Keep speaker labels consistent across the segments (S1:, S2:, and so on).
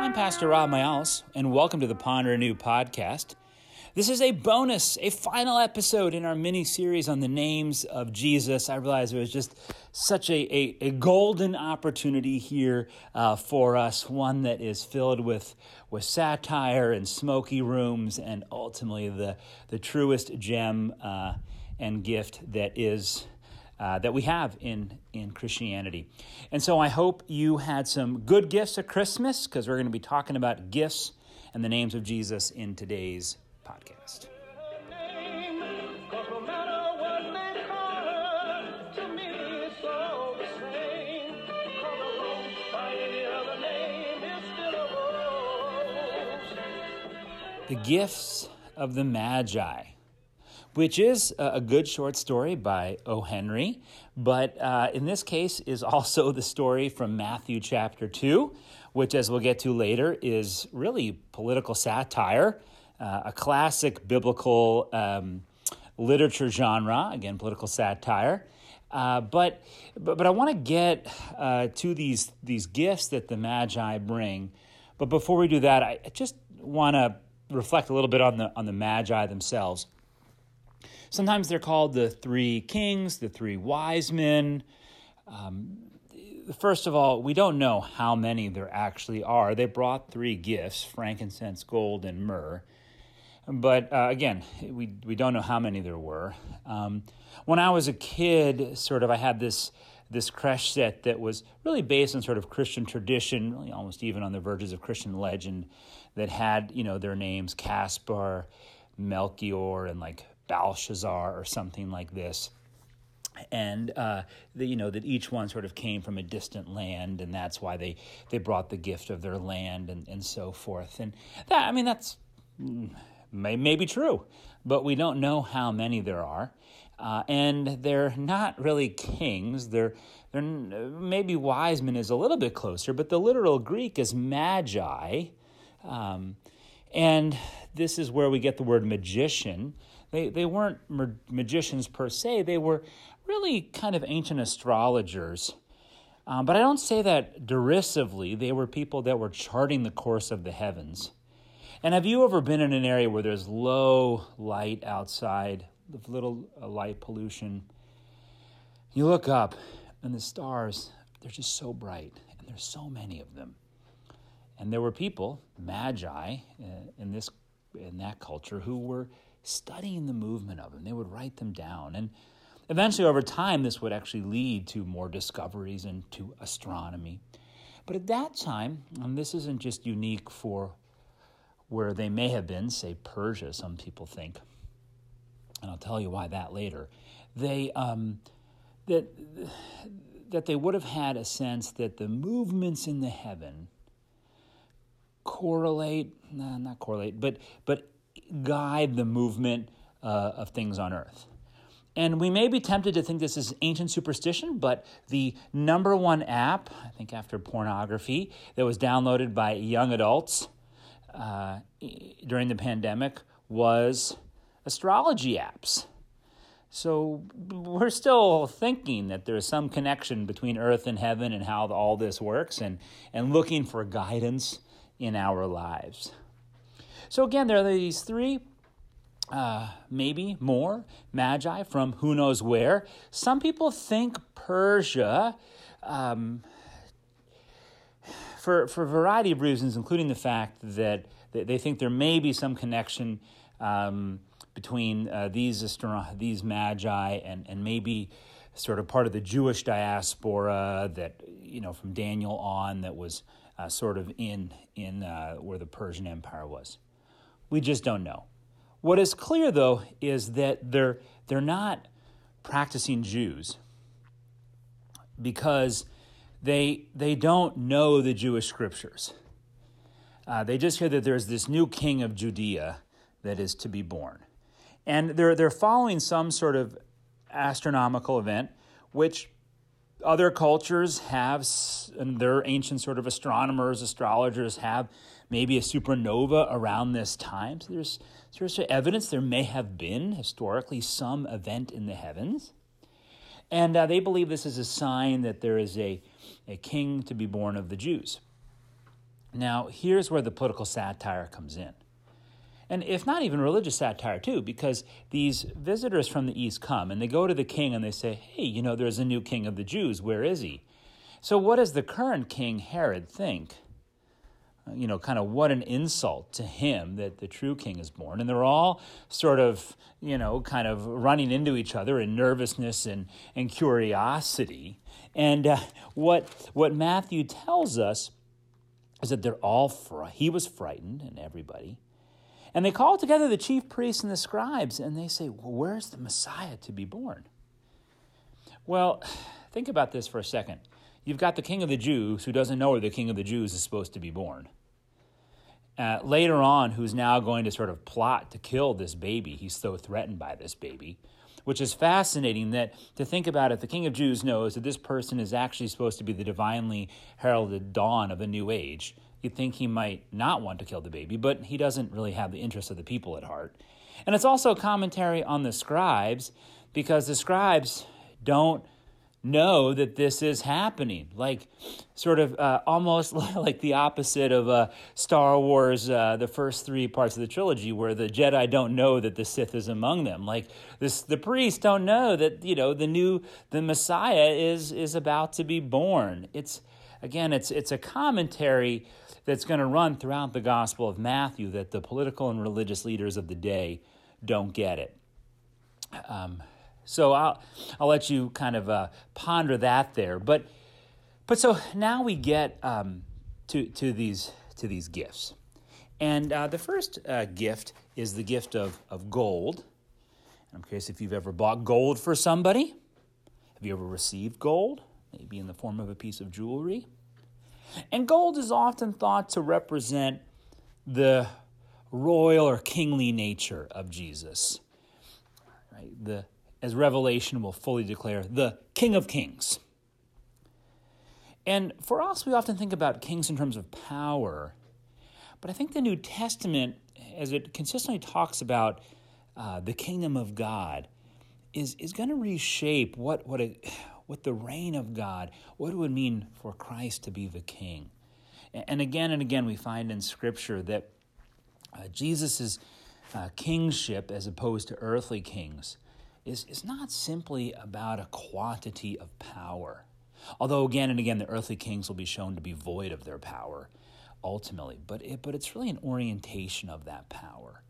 S1: I'm Pastor Rob Miles, and welcome to the Ponder Anew podcast. This is a bonus, a final episode in our mini series on the names of Jesus. I realize it was just such a, a, a golden opportunity here uh, for us, one that is filled with, with satire and smoky rooms, and ultimately the, the truest gem uh, and gift that is. Uh, that we have in, in Christianity. And so I hope you had some good gifts at Christmas because we're going to be talking about gifts and the names of Jesus in today's podcast. The Gifts of the Magi, which is a good short story by O. Henry, but uh, in this case is also the story from Matthew chapter 2, which, as we'll get to later, is really political satire uh, a classic biblical um, literature genre, again, political satire. Uh, but, but, but I want to get uh, to these, these gifts that the Magi bring. But before we do that, I just want to reflect a little bit on the, on the Magi themselves. Sometimes they're called the three kings, the three wise men. Um, first of all, we don't know how many there actually are. They brought three gifts frankincense, gold, and myrrh. But uh, again, we, we don't know how many there were. Um, when I was a kid, sort of, I had this this creche set that was really based on sort of Christian tradition, really almost even on the verges of Christian legend, that had you know their names Caspar, Melchior, and like Belshazzar or something like this and uh, the, you know that each one sort of came from a distant land, and that's why they they brought the gift of their land and, and so forth. And that I mean that's mm, may, be true, but we don't know how many there are. Uh, and they're not really kings. They're, they're maybe wise men is a little bit closer, but the literal Greek is magi. Um, and this is where we get the word magician. They, they weren't magicians per se, they were really kind of ancient astrologers. Um, but I don't say that derisively. They were people that were charting the course of the heavens. And have you ever been in an area where there's low light outside, little uh, light pollution? You look up and the stars, they're just so bright, and there's so many of them. And there were people, magi, uh, in this in that culture, who were studying the movement of them. They would write them down, and eventually, over time, this would actually lead to more discoveries into astronomy. But at that time, and this isn't just unique for where they may have been, say Persia, some people think, and I'll tell you why that later. They um, that that they would have had a sense that the movements in the heaven correlate, nah, not correlate, but but guide the movement uh, of things on earth. And we may be tempted to think this is ancient superstition, but the number one app, I think after pornography, that was downloaded by young adults uh, during the pandemic was astrology apps. So we're still thinking that there's some connection between earth and heaven and how all this works and, and looking for guidance in our lives. So again, there are these three, uh, maybe more, magi from who knows where. Some people think Persia. Um, for, for a variety of reasons, including the fact that they think there may be some connection um, between uh, these, these magi and, and maybe sort of part of the Jewish diaspora that, you know, from Daniel on that was uh, sort of in, in uh, where the Persian Empire was. We just don't know. What is clear, though, is that they're, they're not practicing Jews because they, they don't know the Jewish scriptures. Uh, they just hear that there's this new king of Judea that is to be born. And they're, they're following some sort of astronomical event, which other cultures have, and their ancient sort of astronomers, astrologers have maybe a supernova around this time. So there's, there's evidence there may have been historically some event in the heavens. And uh, they believe this is a sign that there is a, a king to be born of the Jews. Now, here's where the political satire comes in. And if not even religious satire, too, because these visitors from the East come and they go to the king and they say, Hey, you know, there's a new king of the Jews. Where is he? So, what does the current king Herod think? You know, kind of what an insult to him that the true king is born. And they're all sort of, you know, kind of running into each other in nervousness and, and curiosity. And uh, what, what Matthew tells us is that they're all, fr- he was frightened, and everybody. And they call together the chief priests and the scribes, and they say, well, Where's the Messiah to be born? Well, think about this for a second. You've got the king of the Jews who doesn't know where the king of the Jews is supposed to be born. Uh, later on, who's now going to sort of plot to kill this baby. He's so threatened by this baby, which is fascinating that to think about it, the king of Jews knows that this person is actually supposed to be the divinely heralded dawn of a new age. You'd think he might not want to kill the baby, but he doesn't really have the interests of the people at heart. And it's also commentary on the scribes because the scribes don't know that this is happening. Like, sort of uh, almost like the opposite of uh, Star Wars, uh, the first three parts of the trilogy, where the Jedi don't know that the Sith is among them. Like, this, the priests don't know that, you know, the new, the Messiah is, is about to be born. It's, again, it's, it's a commentary that's going to run throughout the Gospel of Matthew that the political and religious leaders of the day don't get it. Um, so I'll, I'll let you kind of uh, ponder that there. But, but so now we get um, to, to, these, to these gifts. And uh, the first uh, gift is the gift of, of gold. I'm curious if you've ever bought gold for somebody. Have you ever received gold? Maybe in the form of a piece of jewelry. And gold is often thought to represent the royal or kingly nature of Jesus. Right? The as Revelation will fully declare, the King of Kings. And for us, we often think about kings in terms of power, but I think the New Testament, as it consistently talks about uh, the kingdom of God, is, is going to reshape what, what, a, what the reign of God, what it would mean for Christ to be the king. And again and again, we find in Scripture that uh, Jesus' uh, kingship, as opposed to earthly kings, is, is not simply about a quantity of power. Although, again and again, the earthly kings will be shown to be void of their power ultimately, but, it, but it's really an orientation of that power.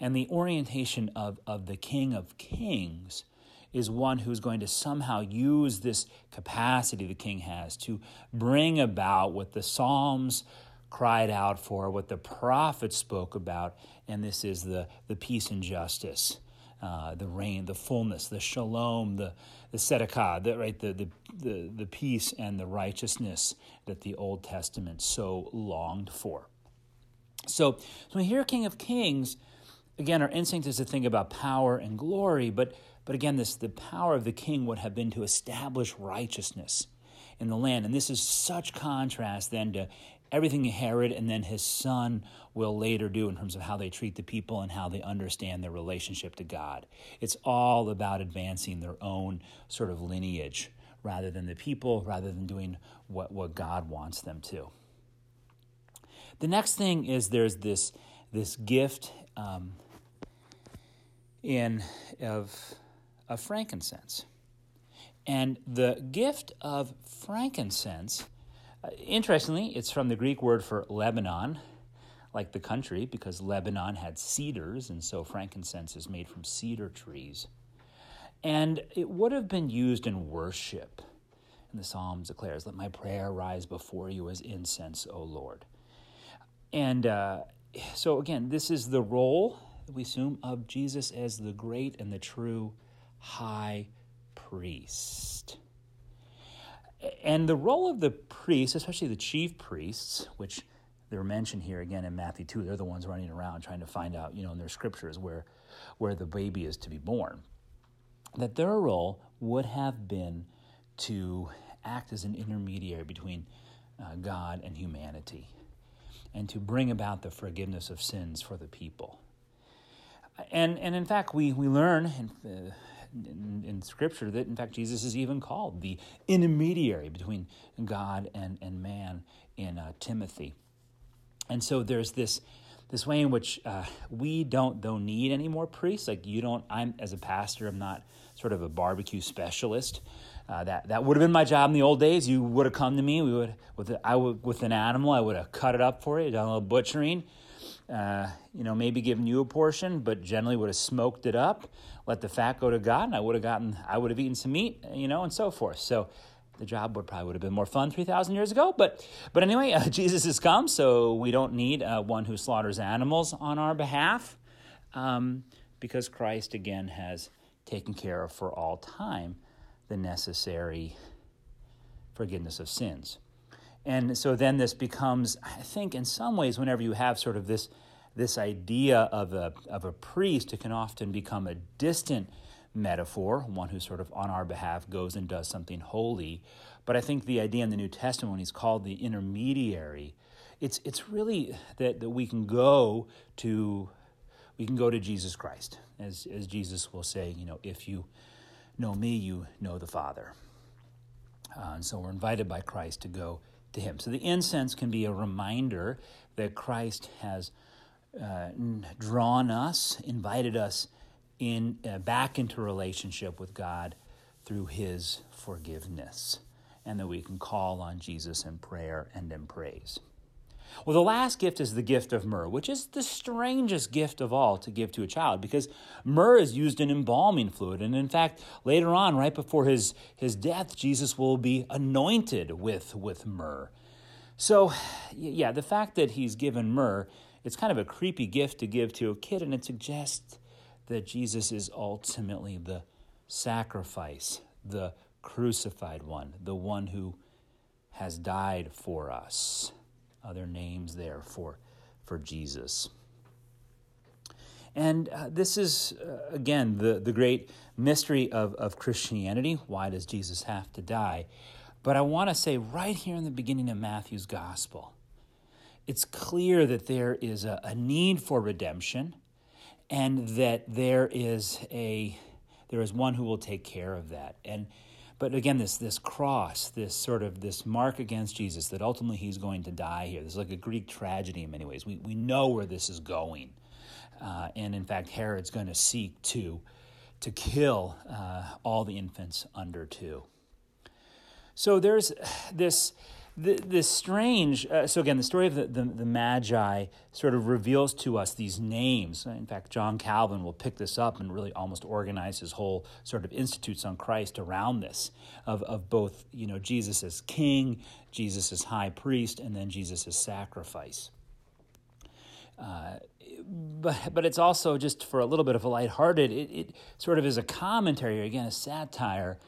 S1: And the orientation of, of the King of Kings is one who's going to somehow use this capacity the king has to bring about what the Psalms cried out for, what the prophets spoke about, and this is the, the peace and justice uh, the reign, the fullness, the shalom, the, the tzedakah, the, right, the, the, the, the peace and the righteousness that the Old Testament so longed for. So, so when we hear King of Kings, again, our instinct is to think about power and glory, but, but again, this, the power of the king would have been to establish righteousness in the land. And this is such contrast then to everything Herod and then his son will later do in terms of how they treat the people and how they understand their relationship to God. It's all about advancing their own sort of lineage rather than the people, rather than doing what, what God wants them to. The next thing is there's this, this gift um, in of, of frankincense. And the gift of frankincense interestingly, it's from the Greek word for Lebanon, like the country, because Lebanon had cedars, and so frankincense is made from cedar trees. And it would have been used in worship. And the Psalms declares, Let my prayer rise before you as incense, O Lord. And uh, so, again, this is the role, we assume, of Jesus as the great and the true high priest. And the role of the priests, especially the chief priests, which they're mentioned here again in Matthew 2, they're the ones running around trying to find out, you know, in their scriptures where, where the baby is to be born, that their role would have been to act as an intermediary between uh, God and humanity and to bring about the forgiveness of sins for the people. And, and in fact, we, we learn in, uh, in, in, Scripture that, in fact, Jesus is even called the intermediary between God and, and man in uh, Timothy. And so there's this this way in which uh, we don't don't need any more priests. Like you don't. I'm as a pastor. I'm not sort of a barbecue specialist. Uh, that that would have been my job in the old days. You would have come to me. We would with I would with an animal. I would have cut it up for you, done a little butchering. Uh, you know, maybe given you a portion, but generally would have smoked it up, let the fat go to God, and I would have gotten, I would have eaten some meat, you know, and so forth. So the job would probably would have been more fun 3,000 years ago. But, but anyway, uh, Jesus has come, so we don't need uh, one who slaughters animals on our behalf um, because Christ, again, has taken care of for all time the necessary forgiveness of sins. And so then this becomes, I think, in some ways, whenever you have sort of this, this idea of a, of a priest, it can often become a distant metaphor, one who sort of on our behalf goes and does something holy. But I think the idea in the New Testament, when he's called the intermediary, it's, it's really that, that we can go to we can go to Jesus Christ. As, as Jesus will say, you know, if you know me, you know the Father. Uh, and so we're invited by Christ to go to him. So the incense can be a reminder that Christ has uh, drawn us, invited us in uh, back into relationship with God through his forgiveness and that we can call on Jesus in prayer and in praise. Well, the last gift is the gift of myrrh, which is the strangest gift of all to give to a child because myrrh is used in embalming fluid. And in fact, later on, right before his, his death, Jesus will be anointed with, with myrrh. So, yeah, the fact that he's given myrrh, it's kind of a creepy gift to give to a kid, and it suggests that Jesus is ultimately the sacrifice, the crucified one, the one who has died for us. Other names there for, for Jesus. And uh, this is, uh, again, the, the great mystery of, of Christianity. Why does Jesus have to die? But I want to say right here in the beginning of Matthew's gospel, it's clear that there is a, a need for redemption and that there is a there is one who will take care of that and but again this this cross this sort of this mark against jesus that ultimately he's going to die here this is like a greek tragedy in many ways. We, we know where this is going. Uh, and in fact herod's going to seek to to kill uh, all the infants under two. So there's this this strange, uh, so again, the story of the, the, the, Magi sort of reveals to us these names. In fact, John Calvin will pick this up and really almost organize his whole sort of institutes on Christ around this of, of both, you know, Jesus as king, Jesus as high priest, and then Jesus as sacrifice. Uh, but, but it's also just for a little bit of a lighthearted, it, it sort of is a commentary, again, a satire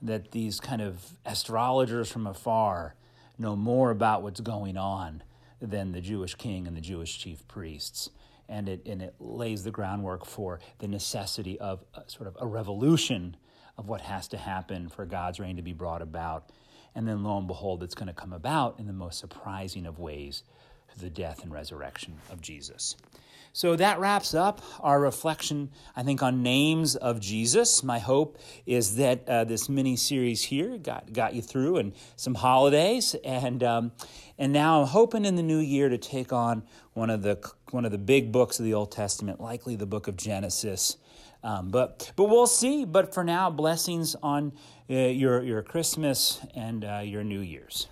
S1: that these kind of astrologers from afar know more about what's going on than the Jewish king and the Jewish chief priests. And it, and it lays the groundwork for the necessity of a, sort of a revolution of what has to happen for God's reign to be brought about. And then lo and behold, it's going to come about in the most surprising of ways the death and resurrection of Jesus. So that wraps up our reflection, I think, on names of Jesus. My hope is that uh, this mini series here got, got you through and some holidays, and um, and now I'm hoping in the new year to take on one of the one of the big books of the Old Testament, likely the book of Genesis. Um, but but we'll see. But for now, blessings on uh, your your Christmas and uh, your New Year's.